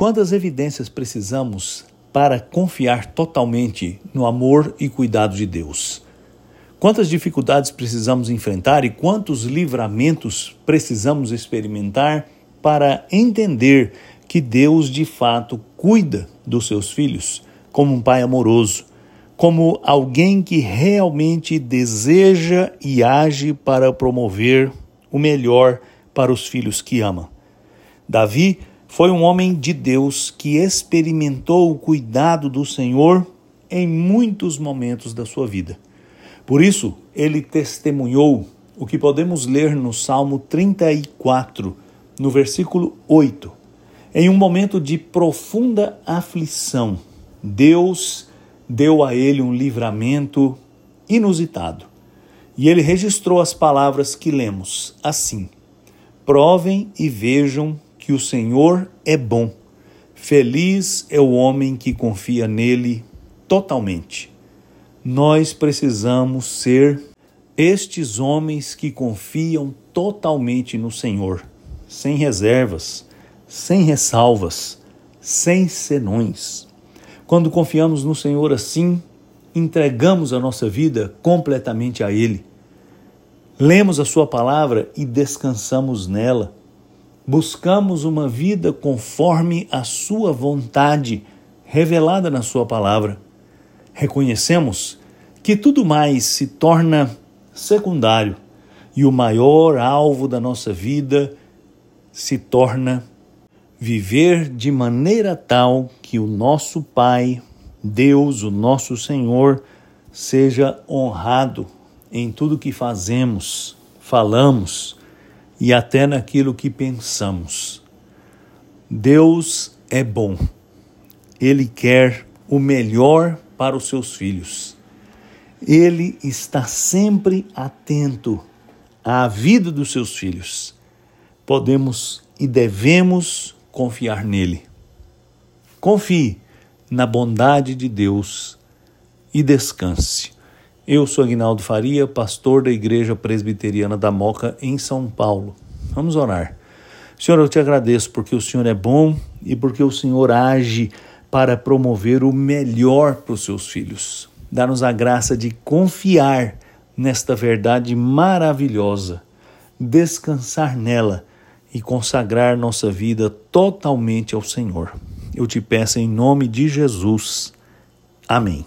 Quantas evidências precisamos para confiar totalmente no amor e cuidado de Deus? Quantas dificuldades precisamos enfrentar e quantos livramentos precisamos experimentar para entender que Deus de fato cuida dos seus filhos como um pai amoroso, como alguém que realmente deseja e age para promover o melhor para os filhos que ama. Davi foi um homem de Deus que experimentou o cuidado do Senhor em muitos momentos da sua vida. Por isso, ele testemunhou o que podemos ler no Salmo 34, no versículo 8. Em um momento de profunda aflição, Deus deu a ele um livramento inusitado. E ele registrou as palavras que lemos assim: Provem e vejam que o Senhor é bom. Feliz é o homem que confia nele totalmente. Nós precisamos ser estes homens que confiam totalmente no Senhor, sem reservas, sem ressalvas, sem senões. Quando confiamos no Senhor assim, entregamos a nossa vida completamente a Ele. Lemos a Sua palavra e descansamos nela. Buscamos uma vida conforme a Sua vontade, revelada na Sua palavra. Reconhecemos que tudo mais se torna secundário e o maior alvo da nossa vida se torna viver de maneira tal que o nosso Pai, Deus, o nosso Senhor, seja honrado em tudo que fazemos, falamos e até naquilo que pensamos. Deus é bom. Ele quer o melhor para os seus filhos. Ele está sempre atento à vida dos seus filhos. Podemos e devemos confiar nele. Confie na bondade de Deus e descanse. Eu sou Aguinaldo Faria, pastor da Igreja Presbiteriana da Moca, em São Paulo. Vamos orar. Senhor, eu te agradeço porque o Senhor é bom e porque o Senhor age para promover o melhor para os seus filhos. Dá-nos a graça de confiar nesta verdade maravilhosa, descansar nela e consagrar nossa vida totalmente ao Senhor. Eu te peço em nome de Jesus. Amém.